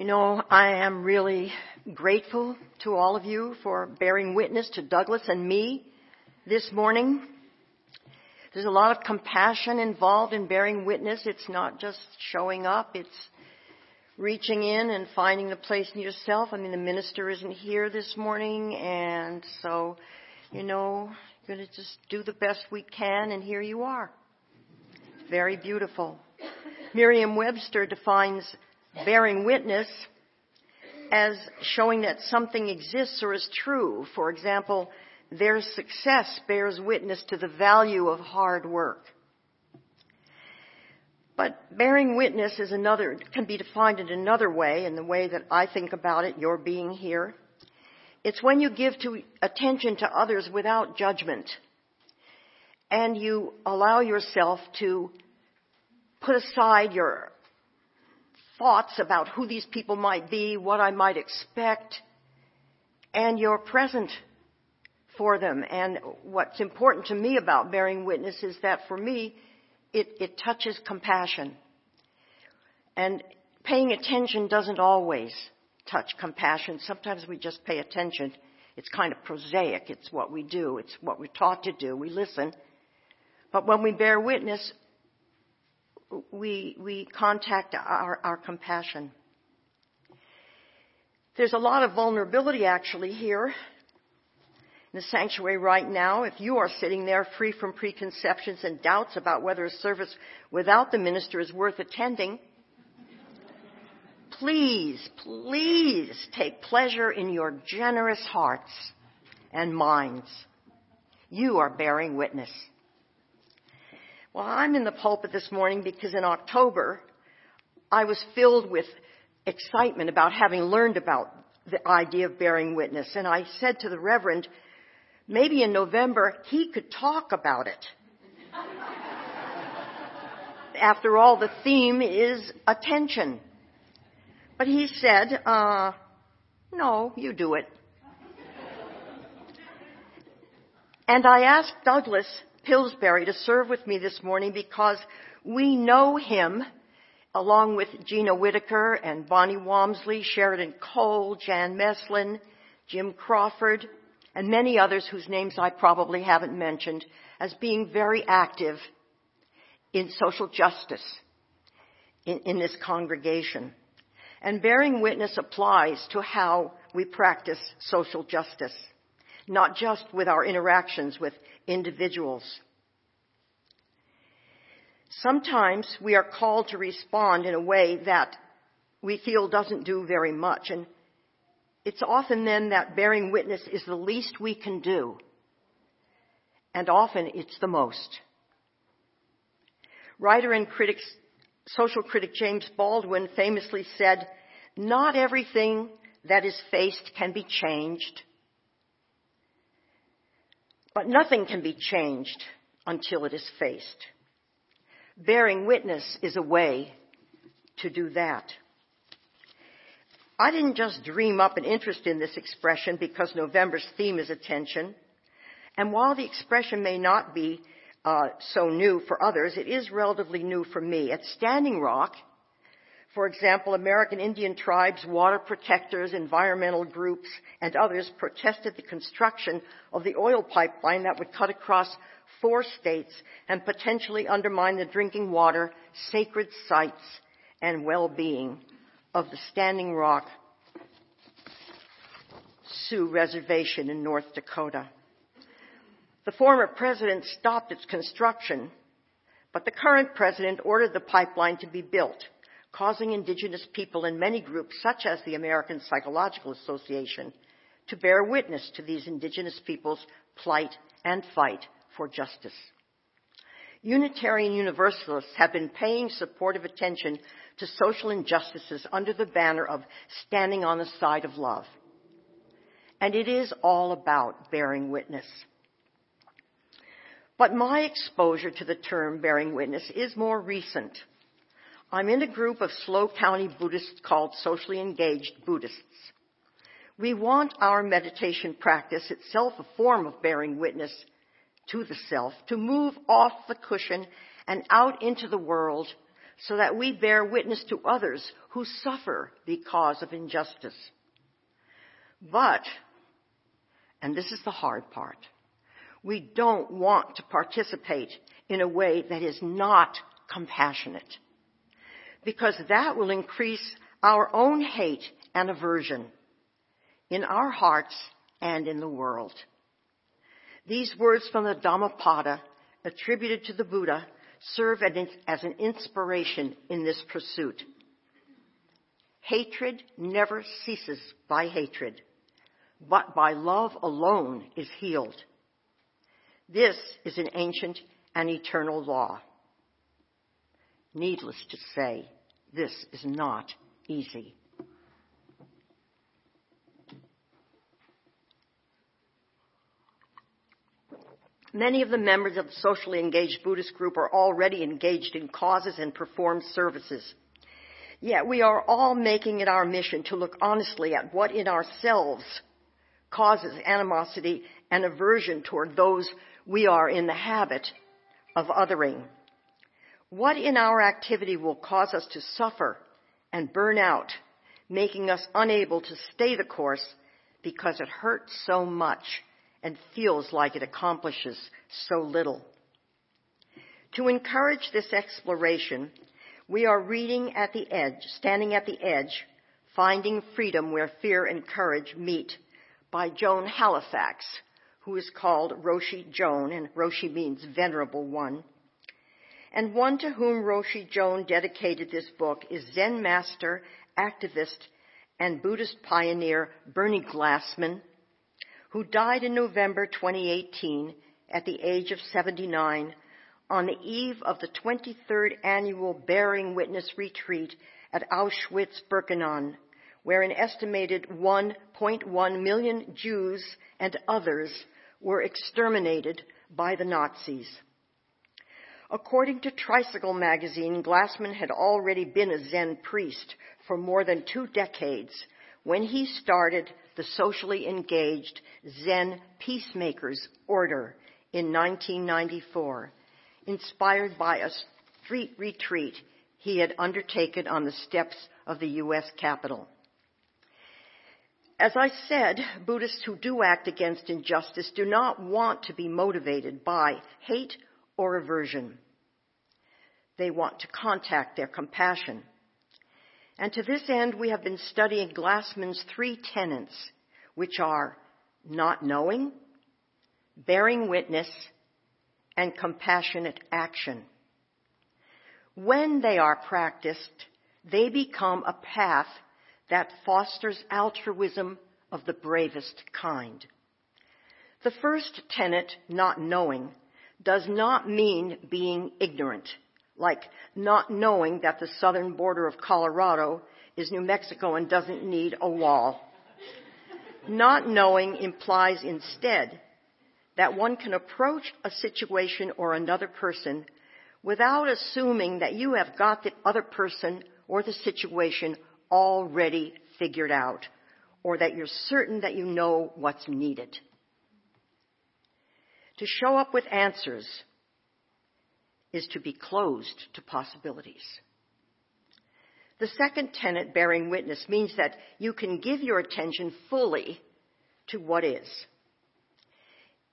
You know, I am really grateful to all of you for bearing witness to Douglas and me this morning. There's a lot of compassion involved in bearing witness. It's not just showing up, it's reaching in and finding the place in yourself. I mean, the minister isn't here this morning, and so, you know, you're going to just do the best we can, and here you are. Very beautiful. Merriam Webster defines bearing witness as showing that something exists or is true. For example, their success bears witness to the value of hard work. But bearing witness is another, can be defined in another way, in the way that I think about it, your being here. It's when you give to, attention to others without judgment. And you allow yourself to put aside your thoughts about who these people might be, what I might expect, and you're present for them. And what's important to me about bearing witness is that for me, it, it touches compassion. And paying attention doesn't always touch compassion. Sometimes we just pay attention. It's kind of prosaic. It's what we do. It's what we're taught to do. We listen. But when we bear witness, we, we contact our, our compassion. There's a lot of vulnerability actually here in the sanctuary right now, if you are sitting there free from preconceptions and doubts about whether a service without the minister is worth attending, please, please take pleasure in your generous hearts and minds. You are bearing witness. Well, I'm in the pulpit this morning because in October, I was filled with excitement about having learned about the idea of bearing witness. And I said to the Reverend, maybe in November he could talk about it. After all, the theme is attention. But he said, uh, no, you do it. and I asked Douglas Pillsbury to serve with me this morning because we know him along with Gina Whitaker and Bonnie Walmsley, Sheridan Cole, Jan Meslin, Jim Crawford, and many others whose names I probably haven't mentioned as being very active in social justice in, in this congregation. And bearing witness applies to how we practice social justice, not just with our interactions with individuals. Sometimes we are called to respond in a way that we feel doesn't do very much. And it's often then that bearing witness is the least we can do. And often it's the most. Writer and critic, social critic James Baldwin famously said, not everything that is faced can be changed, but nothing can be changed until it is faced. Bearing witness is a way to do that. I didn't just dream up an interest in this expression because November's theme is attention. And while the expression may not be uh, so new for others, it is relatively new for me. At Standing Rock, for example, American Indian tribes, water protectors, environmental groups, and others protested the construction of the oil pipeline that would cut across four states and potentially undermine the drinking water, sacred sites, and well-being of the Standing Rock Sioux Reservation in North Dakota. The former president stopped its construction, but the current president ordered the pipeline to be built, causing indigenous people and many groups, such as the American Psychological Association, to bear witness to these indigenous people's plight and fight for justice. Unitarian Universalists have been paying supportive attention to social injustices under the banner of standing on the side of love. And it is all about bearing witness. But my exposure to the term bearing witness is more recent. I'm in a group of SLO County Buddhists called Socially Engaged Buddhists. We want our meditation practice, itself a form of bearing witness to the self, to move off the cushion and out into the world so that we bear witness to others who suffer because of injustice. But, and this is the hard part, we don't want to participate in a way that is not compassionate. Because that will increase our own hate and aversion in our hearts and in the world. These words from the Dhammapada attributed to the Buddha serve as an inspiration in this pursuit. Hatred never ceases by hatred, but by love alone is healed. This is an ancient and eternal law. Needless to say, this is not easy. Many of the members of the socially engaged Buddhist group are already engaged in causes and perform services. Yet we are all making it our mission to look honestly at what in ourselves causes animosity and aversion toward those we are in the habit of othering. What in our activity will cause us to suffer and burn out, making us unable to stay the course because it hurts so much and feels like it accomplishes so little. To encourage this exploration, we are reading at the edge, standing at the edge, Finding Freedom Where Fear and Courage Meet by Joan Halifax, who is called Roshi Joan, and Roshi means venerable one. And one to whom Roshi Joan dedicated this book is Zen master, activist, and Buddhist pioneer Bernie Glassman, who died in November 2018 at the age of 79 on the eve of the 23rd annual Bearing Witness Retreat at Auschwitz-Birkenau, where an estimated 1.1 million Jews and others were exterminated by the Nazis. According to Tricycle magazine, Glassman had already been a Zen priest for more than two decades when he started the socially engaged Zen Peacemakers Order in 1994, inspired by a street retreat he had undertaken on the steps of the U.S. Capitol. As I said, Buddhists who do act against injustice do not want to be motivated by hate or aversion. They want to contact their compassion. And to this end, we have been studying Glassman's three tenets, which are not knowing, bearing witness, and compassionate action. When they are practiced, they become a path that fosters altruism of the bravest kind. The first tenet, not knowing, does not mean being ignorant like not knowing that the southern border of Colorado is New Mexico and doesn't need a wall. Not knowing implies instead that one can approach a situation or another person without assuming that you have got the other person or the situation already figured out or that you're certain that you know what's needed. To show up with answers is to be closed to possibilities. The second tenet, bearing witness, means that you can give your attention fully to what is.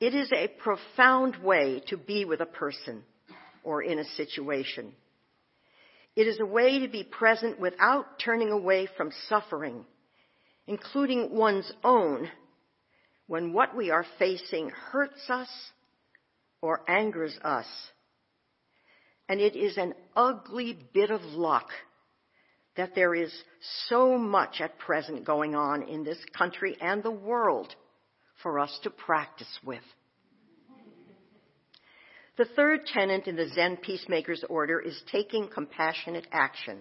It is a profound way to be with a person or in a situation. It is a way to be present without turning away from suffering, including one's own, when what we are facing hurts us or angers us and it is an ugly bit of luck that there is so much at present going on in this country and the world for us to practice with. The third tenet in the Zen Peacemakers Order is taking compassionate action,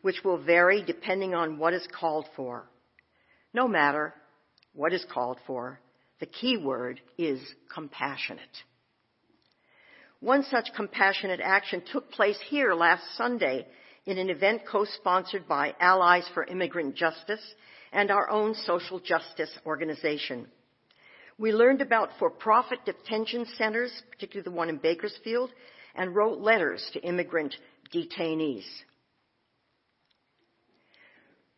which will vary depending on what is called for. No matter what is called for, the key word is compassionate. One such compassionate action took place here last Sunday in an event co-sponsored by Allies for Immigrant Justice and our own social justice organization. We learned about for-profit detention centers, particularly the one in Bakersfield, and wrote letters to immigrant detainees.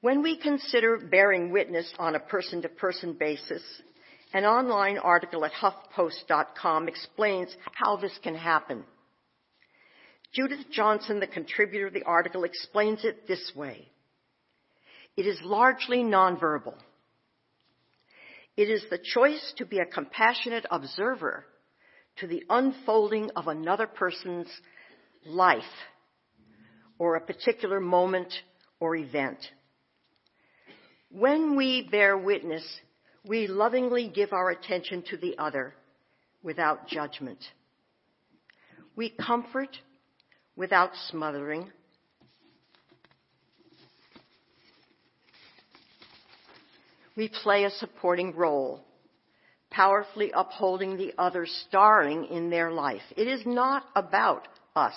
When we consider bearing witness on a person to person basis, an online article at HuffPost.com explains how this can happen. Judith Johnson, the contributor of the article, explains it this way. It is largely nonverbal. It is the choice to be a compassionate observer to the unfolding of another person's life or a particular moment or event. When we bear witness, we lovingly give our attention to the other without judgment. We comfort without smothering. We play a supporting role, powerfully upholding the other, starring in their life. It is not about us.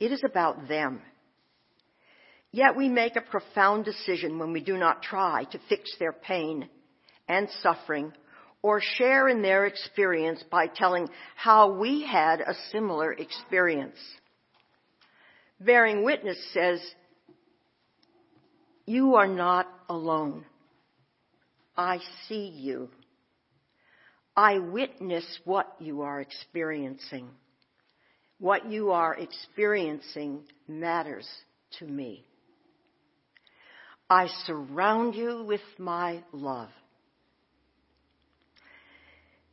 It is about them. Yet we make a profound decision when we do not try to fix their pain and suffering or share in their experience by telling how we had a similar experience. Bearing witness says, you are not alone. I see you. I witness what you are experiencing. What you are experiencing matters to me. I surround you with my love.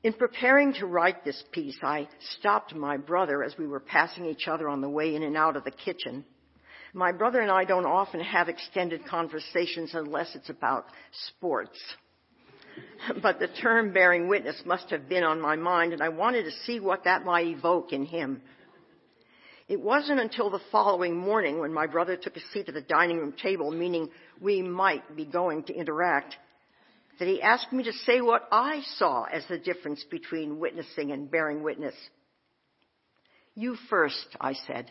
In preparing to write this piece, I stopped my brother as we were passing each other on the way in and out of the kitchen. My brother and I don't often have extended conversations unless it's about sports. But the term bearing witness must have been on my mind and I wanted to see what that might evoke in him. It wasn't until the following morning when my brother took a seat at the dining room table, meaning we might be going to interact, that he asked me to say what I saw as the difference between witnessing and bearing witness. You first, I said.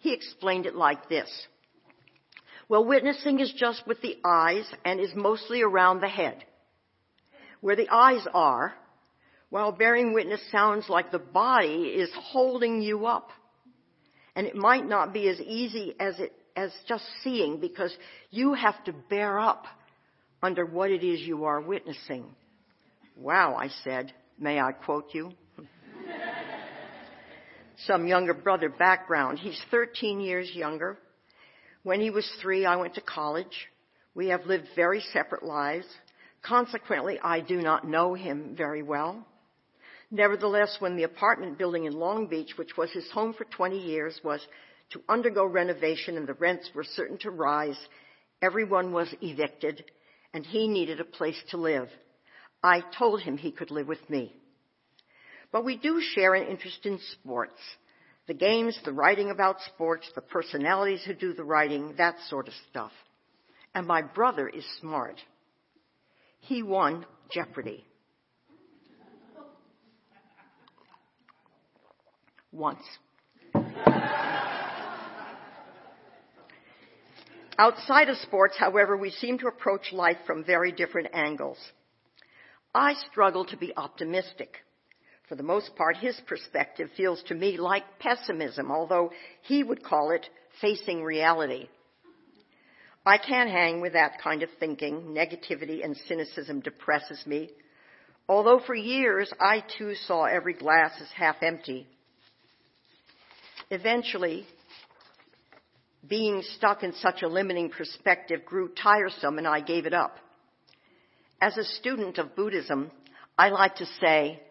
He explained it like this. Well, witnessing is just with the eyes and is mostly around the head. Where the eyes are, while bearing witness sounds like the body is holding you up. And it might not be as easy as it, as just seeing because you have to bear up under what it is you are witnessing. Wow, I said. May I quote you? Some younger brother background. He's 13 years younger. When he was three, I went to college. We have lived very separate lives. Consequently, I do not know him very well. Nevertheless, when the apartment building in Long Beach, which was his home for 20 years, was to undergo renovation and the rents were certain to rise, everyone was evicted and he needed a place to live. I told him he could live with me. But we do share an interest in sports. The games, the writing about sports, the personalities who do the writing, that sort of stuff. And my brother is smart. He won Jeopardy! Once. Outside of sports, however, we seem to approach life from very different angles. I struggle to be optimistic. For the most part, his perspective feels to me like pessimism, although he would call it facing reality. I can't hang with that kind of thinking. Negativity and cynicism depresses me. Although for years I too saw every glass as half empty. Eventually, being stuck in such a limiting perspective grew tiresome and I gave it up. As a student of Buddhism, I like to say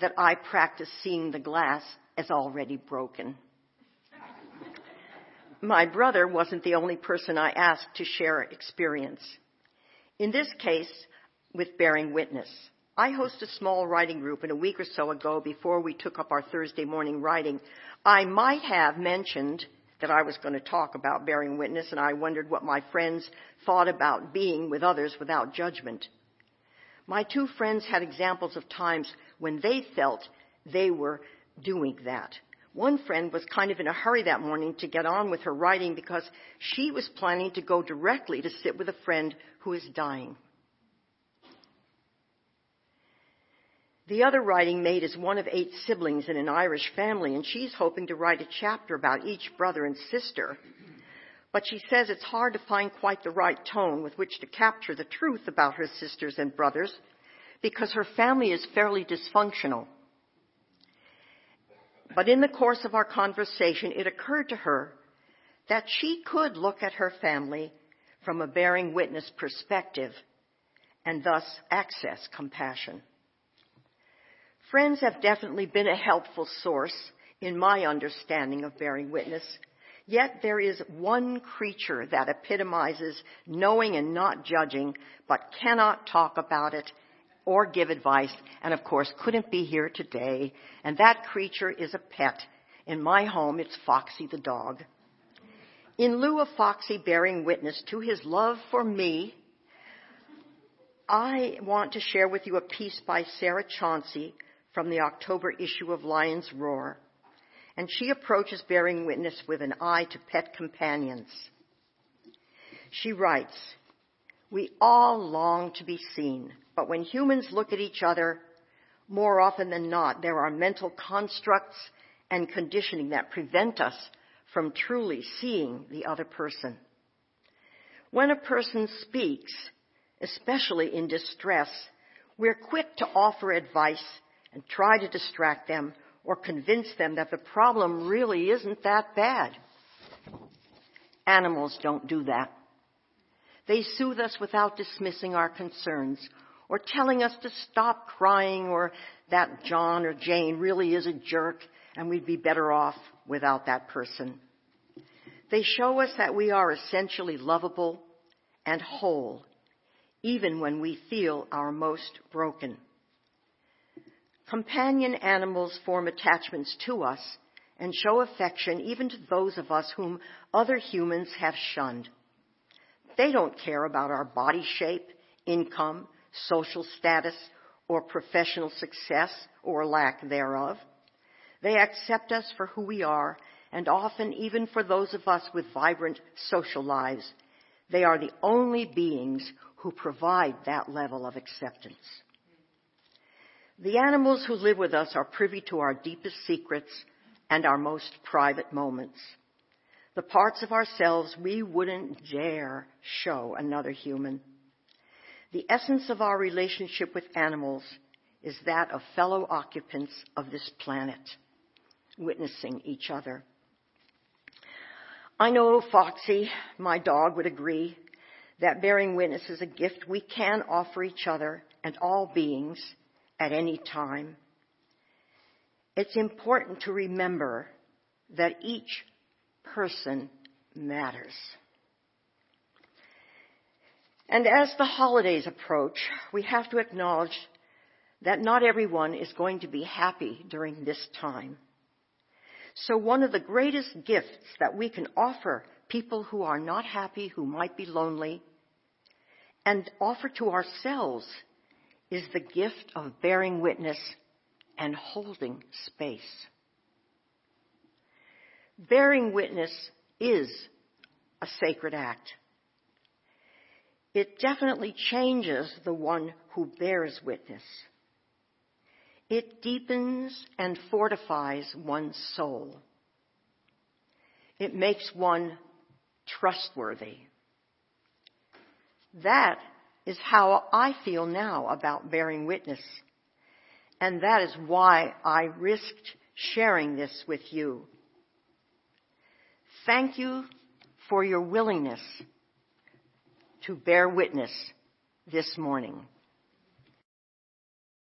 that I practice seeing the glass as already broken. My brother wasn't the only person I asked to share experience. In this case, with bearing witness. I host a small writing group and a week or so ago before we took up our Thursday morning writing, I might have mentioned that I was going to talk about bearing witness and I wondered what my friends thought about being with others without judgment. My two friends had examples of times when they felt they were doing that. One friend was kind of in a hurry that morning to get on with her writing because she was planning to go directly to sit with a friend who is dying. The other writing mate is one of eight siblings in an Irish family, and she's hoping to write a chapter about each brother and sister. But she says it's hard to find quite the right tone with which to capture the truth about her sisters and brothers because her family is fairly dysfunctional. But in the course of our conversation, it occurred to her that she could look at her family from a bearing witness perspective and thus access compassion. Friends have definitely been a helpful source in my understanding of bearing witness. Yet there is one creature that epitomizes knowing and not judging, but cannot talk about it or give advice, and of course couldn't be here today. And that creature is a pet. In my home, it's Foxy the dog. In lieu of Foxy bearing witness to his love for me, I want to share with you a piece by Sarah Chauncey from the October issue of Lion's Roar. And she approaches bearing witness with an eye to pet companions. She writes, We all long to be seen, but when humans look at each other, more often than not, there are mental constructs and conditioning that prevent us from truly seeing the other person. When a person speaks, especially in distress, we're quick to offer advice and try to distract them or convince them that the problem really isn't that bad. Animals don't do that. They soothe us without dismissing our concerns or telling us to stop crying or that John or Jane really is a jerk and we'd be better off without that person. They show us that we are essentially lovable and whole, even when we feel our most broken. Companion animals form attachments to us and show affection even to those of us whom other humans have shunned. They don't care about our body shape, income, social status, or professional success or lack thereof. They accept us for who we are and often even for those of us with vibrant social lives, they are the only beings who provide that level of acceptance. The animals who live with us are privy to our deepest secrets and our most private moments. The parts of ourselves we wouldn't dare show another human. The essence of our relationship with animals is that of fellow occupants of this planet, witnessing each other. I know Foxy, my dog, would agree that bearing witness is a gift we can offer each other and all beings at any time. It's important to remember that each person matters. And as the holidays approach, we have to acknowledge that not everyone is going to be happy during this time. So one of the greatest gifts that we can offer people who are not happy, who might be lonely, and offer to ourselves is the gift of bearing witness and holding space. Bearing witness is a sacred act. It definitely changes the one who bears witness. It deepens and fortifies one's soul. It makes one trustworthy. That is how I feel now about bearing witness. And that is why I risked sharing this with you. Thank you for your willingness to bear witness this morning.